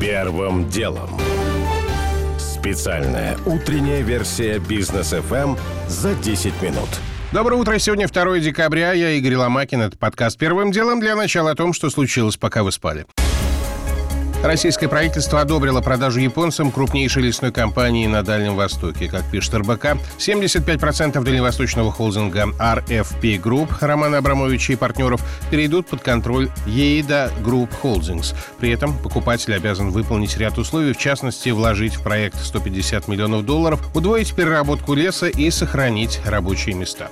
Первым делом. Специальная утренняя версия бизнес FM за 10 минут. Доброе утро. Сегодня 2 декабря. Я Игорь Ломакин. Это подкаст «Первым делом» для начала о том, что случилось, пока вы спали. Российское правительство одобрило продажу японцам крупнейшей лесной компании на Дальнем Востоке. Как пишет РБК, 75% дальневосточного холдинга RFP Group Романа Абрамовича и партнеров перейдут под контроль EIDA Group Holdings. При этом покупатель обязан выполнить ряд условий, в частности, вложить в проект 150 миллионов долларов, удвоить переработку леса и сохранить рабочие места.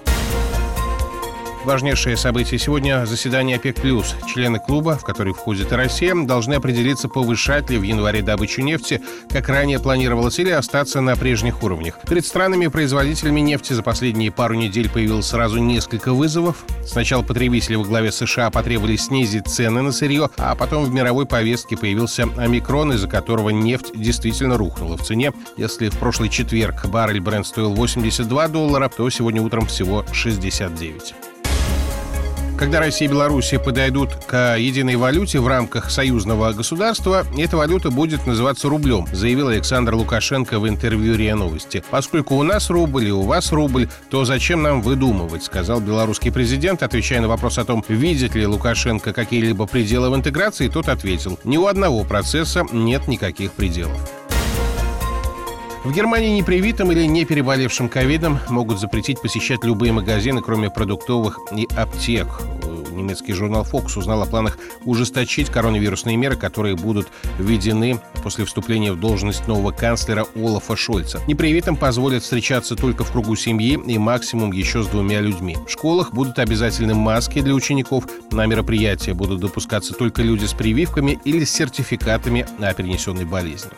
Важнейшее событие сегодня – заседание ОПЕК+. Члены клуба, в который входит и Россия, должны определиться, повышать ли в январе добычу нефти, как ранее планировалось, или остаться на прежних уровнях. Перед странами-производителями нефти за последние пару недель появилось сразу несколько вызовов. Сначала потребители во главе США потребовали снизить цены на сырье, а потом в мировой повестке появился омикрон, из-за которого нефть действительно рухнула в цене. Если в прошлый четверг баррель бренд стоил 82 доллара, то сегодня утром всего 69. Когда Россия и Белоруссия подойдут к единой валюте в рамках союзного государства, эта валюта будет называться рублем, заявил Александр Лукашенко в интервью РИА Новости. Поскольку у нас рубль и у вас рубль, то зачем нам выдумывать, сказал белорусский президент, отвечая на вопрос о том, видит ли Лукашенко какие-либо пределы в интеграции, тот ответил, ни у одного процесса нет никаких пределов. В Германии непривитым или не переболевшим ковидом могут запретить посещать любые магазины, кроме продуктовых и аптек. Немецкий журнал Fox узнал о планах ужесточить коронавирусные меры, которые будут введены после вступления в должность нового канцлера Олафа Шольца. Непривитым позволят встречаться только в кругу семьи и максимум еще с двумя людьми. В школах будут обязательны маски для учеников, на мероприятия будут допускаться только люди с прививками или с сертификатами о перенесенной болезни.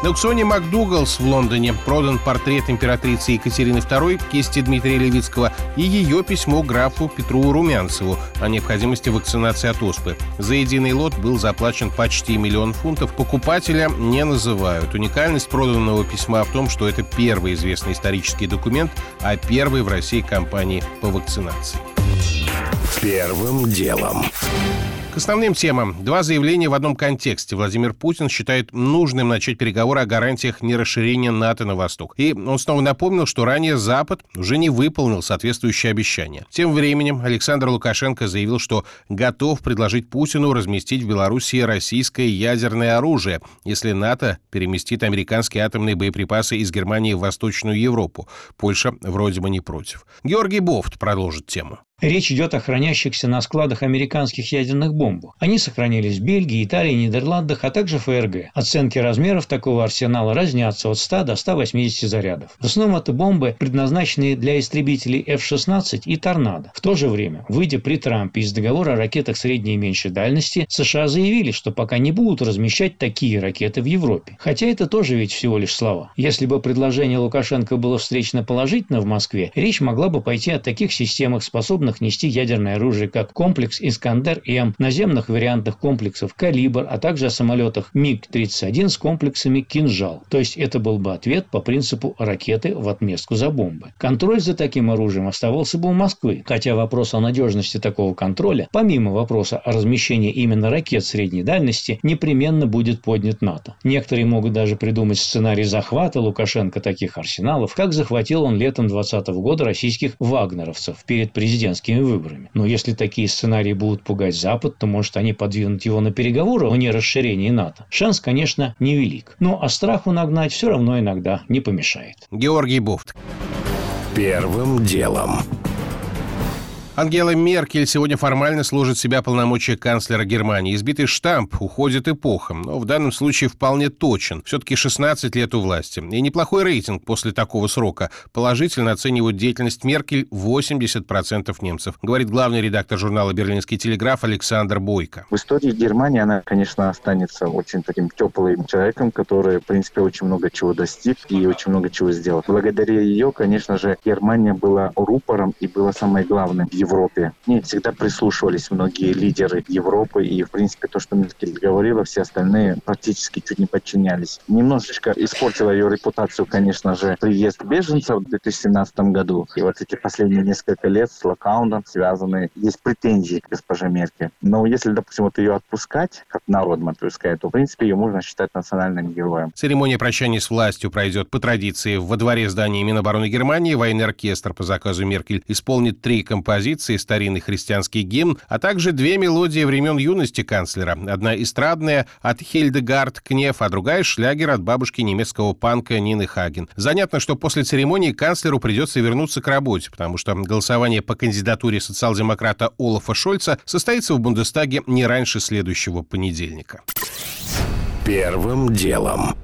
На аукционе МакДугалс в Лондоне продан портрет императрицы Екатерины II кисти Дмитрия Левицкого и ее письмо графу Петру Румянцеву о необходимости вакцинации от оспы. За единый лот был заплачен почти миллион фунтов. Покупателя не называют. Уникальность проданного письма в том, что это первый известный исторический документ о первой в России кампании по вакцинации. Первым делом основным темам. Два заявления в одном контексте. Владимир Путин считает нужным начать переговоры о гарантиях нерасширения НАТО на восток. И он снова напомнил, что ранее Запад уже не выполнил соответствующие обещания. Тем временем Александр Лукашенко заявил, что готов предложить Путину разместить в Белоруссии российское ядерное оружие, если НАТО переместит американские атомные боеприпасы из Германии в Восточную Европу. Польша вроде бы не против. Георгий Бофт продолжит тему. Речь идет о хранящихся на складах американских ядерных бомбах. Они сохранились в Бельгии, Италии, Нидерландах, а также ФРГ. Оценки размеров такого арсенала разнятся от 100 до 180 зарядов. В основном это бомбы, предназначенные для истребителей F-16 и «Торнадо». В то же время, выйдя при Трампе из договора о ракетах средней и меньшей дальности, США заявили, что пока не будут размещать такие ракеты в Европе. Хотя это тоже ведь всего лишь слова. Если бы предложение Лукашенко было встречено положительно в Москве, речь могла бы пойти о таких системах, способных способных нести ядерное оружие, как комплекс «Искандер-М», наземных вариантах комплексов «Калибр», а также о самолетах МиГ-31 с комплексами «Кинжал». То есть это был бы ответ по принципу ракеты в отместку за бомбы. Контроль за таким оружием оставался бы у Москвы, хотя вопрос о надежности такого контроля, помимо вопроса о размещении именно ракет средней дальности, непременно будет поднят НАТО. Некоторые могут даже придумать сценарий захвата Лукашенко таких арсеналов, как захватил он летом 2020 года российских вагнеровцев перед президентским президентскими выборами. Но если такие сценарии будут пугать Запад, то, может, они подвинут его на переговоры о нерасширении НАТО. Шанс, конечно, невелик. Но а страху нагнать все равно иногда не помешает. Георгий Буфт. Первым делом. Ангела Меркель сегодня формально служит себя полномочия канцлера Германии. Избитый штамп уходит эпоха, но в данном случае вполне точен. Все-таки 16 лет у власти. И неплохой рейтинг после такого срока. Положительно оценивают деятельность Меркель 80% немцев, говорит главный редактор журнала «Берлинский телеграф» Александр Бойко. В истории Германии она, конечно, останется очень таким теплым человеком, который, в принципе, очень много чего достиг и очень много чего сделал. Благодаря ее, конечно же, Германия была рупором и была самой главной в Европе. Не всегда прислушивались многие лидеры Европы, и, в принципе, то, что Меркель говорила, все остальные практически чуть не подчинялись. Немножечко испортила ее репутацию, конечно же, приезд беженцев в 2017 году. И вот эти последние несколько лет с локдауном связаны, есть претензии к госпоже Меркель. Но если, допустим, вот ее отпускать, как народ матушская, то, в принципе, ее можно считать национальным героем. Церемония прощания с властью пройдет по традиции во дворе здания Минобороны Германии. Военный оркестр по заказу Меркель исполнит три композиции, старинный христианский гимн, а также две мелодии времен юности канцлера. Одна эстрадная от Хильдегард Кнеф, а другая шлягер от бабушки немецкого панка Нины Хаген. Занятно, что после церемонии канцлеру придется вернуться к работе, потому что голосование по кандидатуре социал-демократа Олафа Шольца состоится в Бундестаге не раньше следующего понедельника. Первым делом.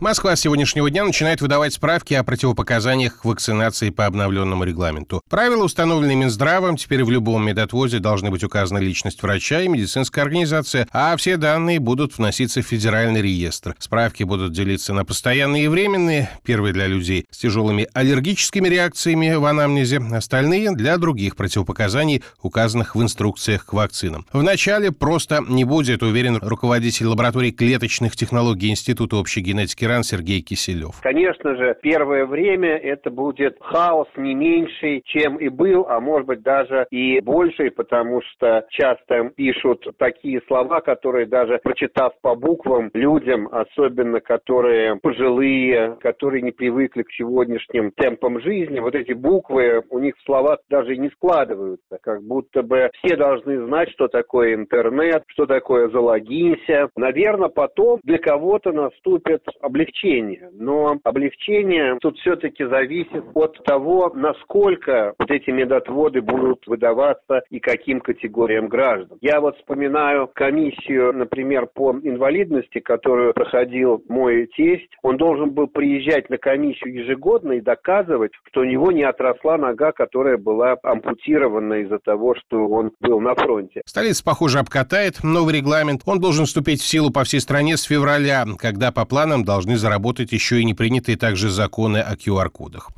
Москва с сегодняшнего дня начинает выдавать справки о противопоказаниях к вакцинации по обновленному регламенту. Правила, установленные Минздравом, теперь в любом медотвозе должны быть указана личность врача и медицинская организация, а все данные будут вноситься в федеральный реестр. Справки будут делиться на постоянные и временные, первые для людей с тяжелыми аллергическими реакциями в анамнезе, остальные для других противопоказаний, указанных в инструкциях к вакцинам. Вначале просто не будет, уверен руководитель лаборатории клеточных технологий Института общей генетики ветеран Сергей Киселев. Конечно же, первое время это будет хаос не меньший, чем и был, а может быть даже и больший, потому что часто пишут такие слова, которые даже прочитав по буквам людям, особенно которые пожилые, которые не привыкли к сегодняшним темпам жизни, вот эти буквы у них в словах даже не складываются, как будто бы все должны знать, что такое интернет, что такое залогинься. Наверное, потом для кого-то наступит облегчение облегчение. Но облегчение тут все-таки зависит от того, насколько вот эти медотводы будут выдаваться и каким категориям граждан. Я вот вспоминаю комиссию, например, по инвалидности, которую проходил мой тесть. Он должен был приезжать на комиссию ежегодно и доказывать, что у него не отросла нога, которая была ампутирована из-за того, что он был на фронте. Столица, похоже, обкатает новый регламент. Он должен вступить в силу по всей стране с февраля, когда по планам должны должны заработать еще и непринятые также законы о QR-кодах.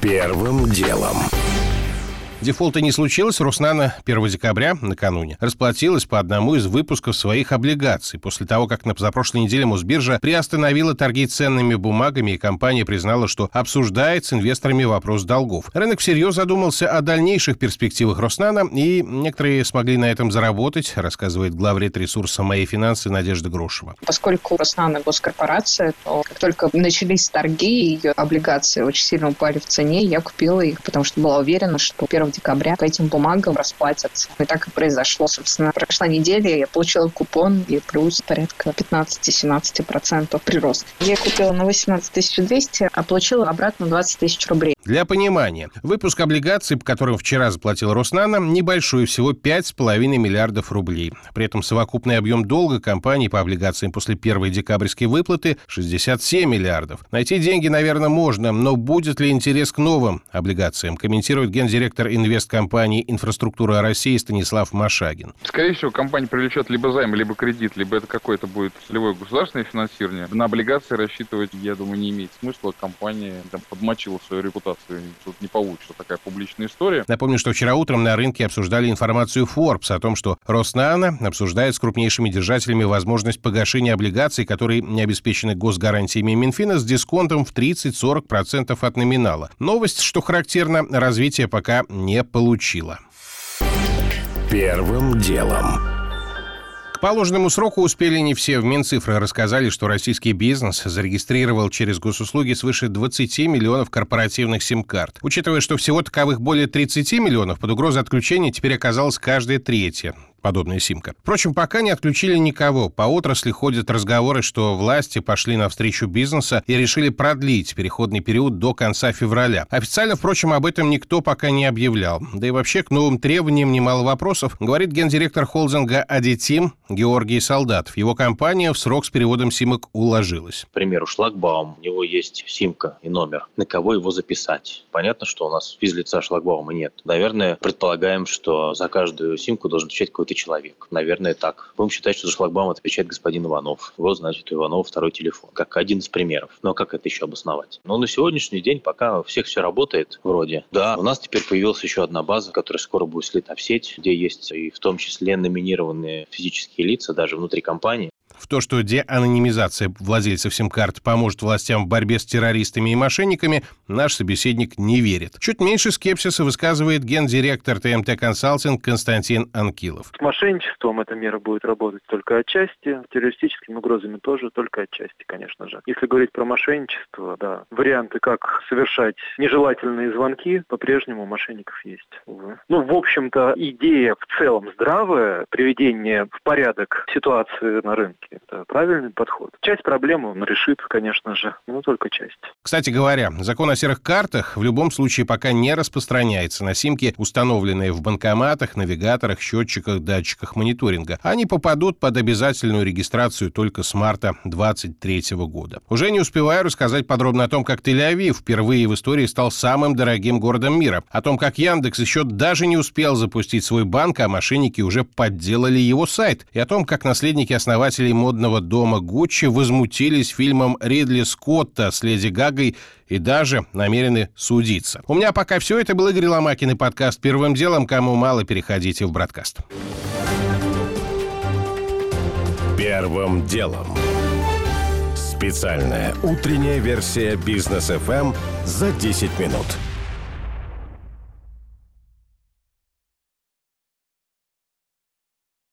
Первым делом. Дефолта не случилось, Руснана 1 декабря, накануне, расплатилась по одному из выпусков своих облигаций после того, как на позапрошлой неделе Мосбиржа приостановила торги ценными бумагами, и компания признала, что обсуждает с инвесторами вопрос долгов. Рынок всерьез задумался о дальнейших перспективах Руснана, и некоторые смогли на этом заработать, рассказывает главред ресурса «Мои финансы» Надежда Грошева. Поскольку Руснана госкорпорация, то как только начались торги, ее облигации очень сильно упали в цене, я купила их, потому что была уверена, что 1 декабря по этим бумагам расплатятся. И так и произошло. Собственно, прошла неделя, я получила купон и плюс порядка 15-17% прирост. Я купила на 18 200, а получила обратно 20 тысяч рублей. Для понимания, выпуск облигаций, по которым вчера заплатил Роснана, небольшой, всего 5,5 миллиардов рублей. При этом совокупный объем долга компании по облигациям после первой декабрьской выплаты 67 миллиардов. Найти деньги, наверное, можно, но будет ли интерес к новым облигациям, комментирует гендиректор инвесткомпании «Инфраструктура России» Станислав Машагин. Скорее всего, компания привлечет либо займ, либо кредит, либо это какое-то будет целевое государственное финансирование. На облигации рассчитывать, я думаю, не имеет смысла. Компания там, подмочила свою репутацию. Тут не получится такая публичная история. Напомню, что вчера утром на рынке обсуждали информацию Forbes о том, что Роснана обсуждает с крупнейшими держателями возможность погашения облигаций, которые не обеспечены госгарантиями Минфина с дисконтом в 30-40% от номинала. Новость, что характерно, развитие пока не получила. Первым делом. Положенному сроку успели не все. В Минцифры рассказали, что российский бизнес зарегистрировал через госуслуги свыше 20 миллионов корпоративных сим-карт. Учитывая, что всего таковых более 30 миллионов, под угрозой отключения теперь оказалась каждая третья подобная симка. Впрочем, пока не отключили никого. По отрасли ходят разговоры, что власти пошли навстречу бизнеса и решили продлить переходный период до конца февраля. Официально, впрочем, об этом никто пока не объявлял. Да и вообще к новым требованиям немало вопросов, говорит гендиректор холдинга «Адитим» Георгий Солдатов. Его компания в срок с переводом симок уложилась. К примеру, шлагбаум, у него есть симка и номер. На кого его записать? Понятно, что у нас физлица шлагбаума нет. Наверное, предполагаем, что за каждую симку должен отвечать какой-то человек. Наверное, так. Будем считать, что за шлагбаум отвечает господин Иванов. Вот, значит, у Иванова второй телефон. Как один из примеров. Но как это еще обосновать? Но на сегодняшний день, пока у всех все работает, вроде, да, у нас теперь появилась еще одна база, которая скоро будет слита в сеть, где есть и в том числе номинированные физические лица, даже внутри компании, в то, что деанонимизация владельцев сим-карт поможет властям в борьбе с террористами и мошенниками, наш собеседник не верит. Чуть меньше скепсиса высказывает гендиректор ТМТ Консалтинг Константин Анкилов. С мошенничеством эта мера будет работать только отчасти, террористическими угрозами тоже только отчасти, конечно же. Если говорить про мошенничество, да, варианты, как совершать нежелательные звонки, по-прежнему у мошенников есть. Увы. Ну, в общем-то, идея в целом здравая, приведение в порядок ситуации на рынке, это правильный подход. Часть проблемы он решит, конечно же, но только часть. Кстати говоря, закон о серых картах в любом случае пока не распространяется на симки, установленные в банкоматах, навигаторах, счетчиках, датчиках мониторинга. Они попадут под обязательную регистрацию только с марта 2023 года. Уже не успеваю рассказать подробно о том, как Тель-Авив впервые в истории стал самым дорогим городом мира, о том, как Яндекс еще даже не успел запустить свой банк, а мошенники уже подделали его сайт, и о том, как наследники основателей модного дома Гуччи возмутились фильмом Ридли Скотта с Леди Гагой и даже намерены судиться. У меня пока все. Это был Игорь Ломакин и подкаст «Первым делом». Кому мало, переходите в Бродкаст. Первым делом. Специальная утренняя версия бизнес FM за 10 минут.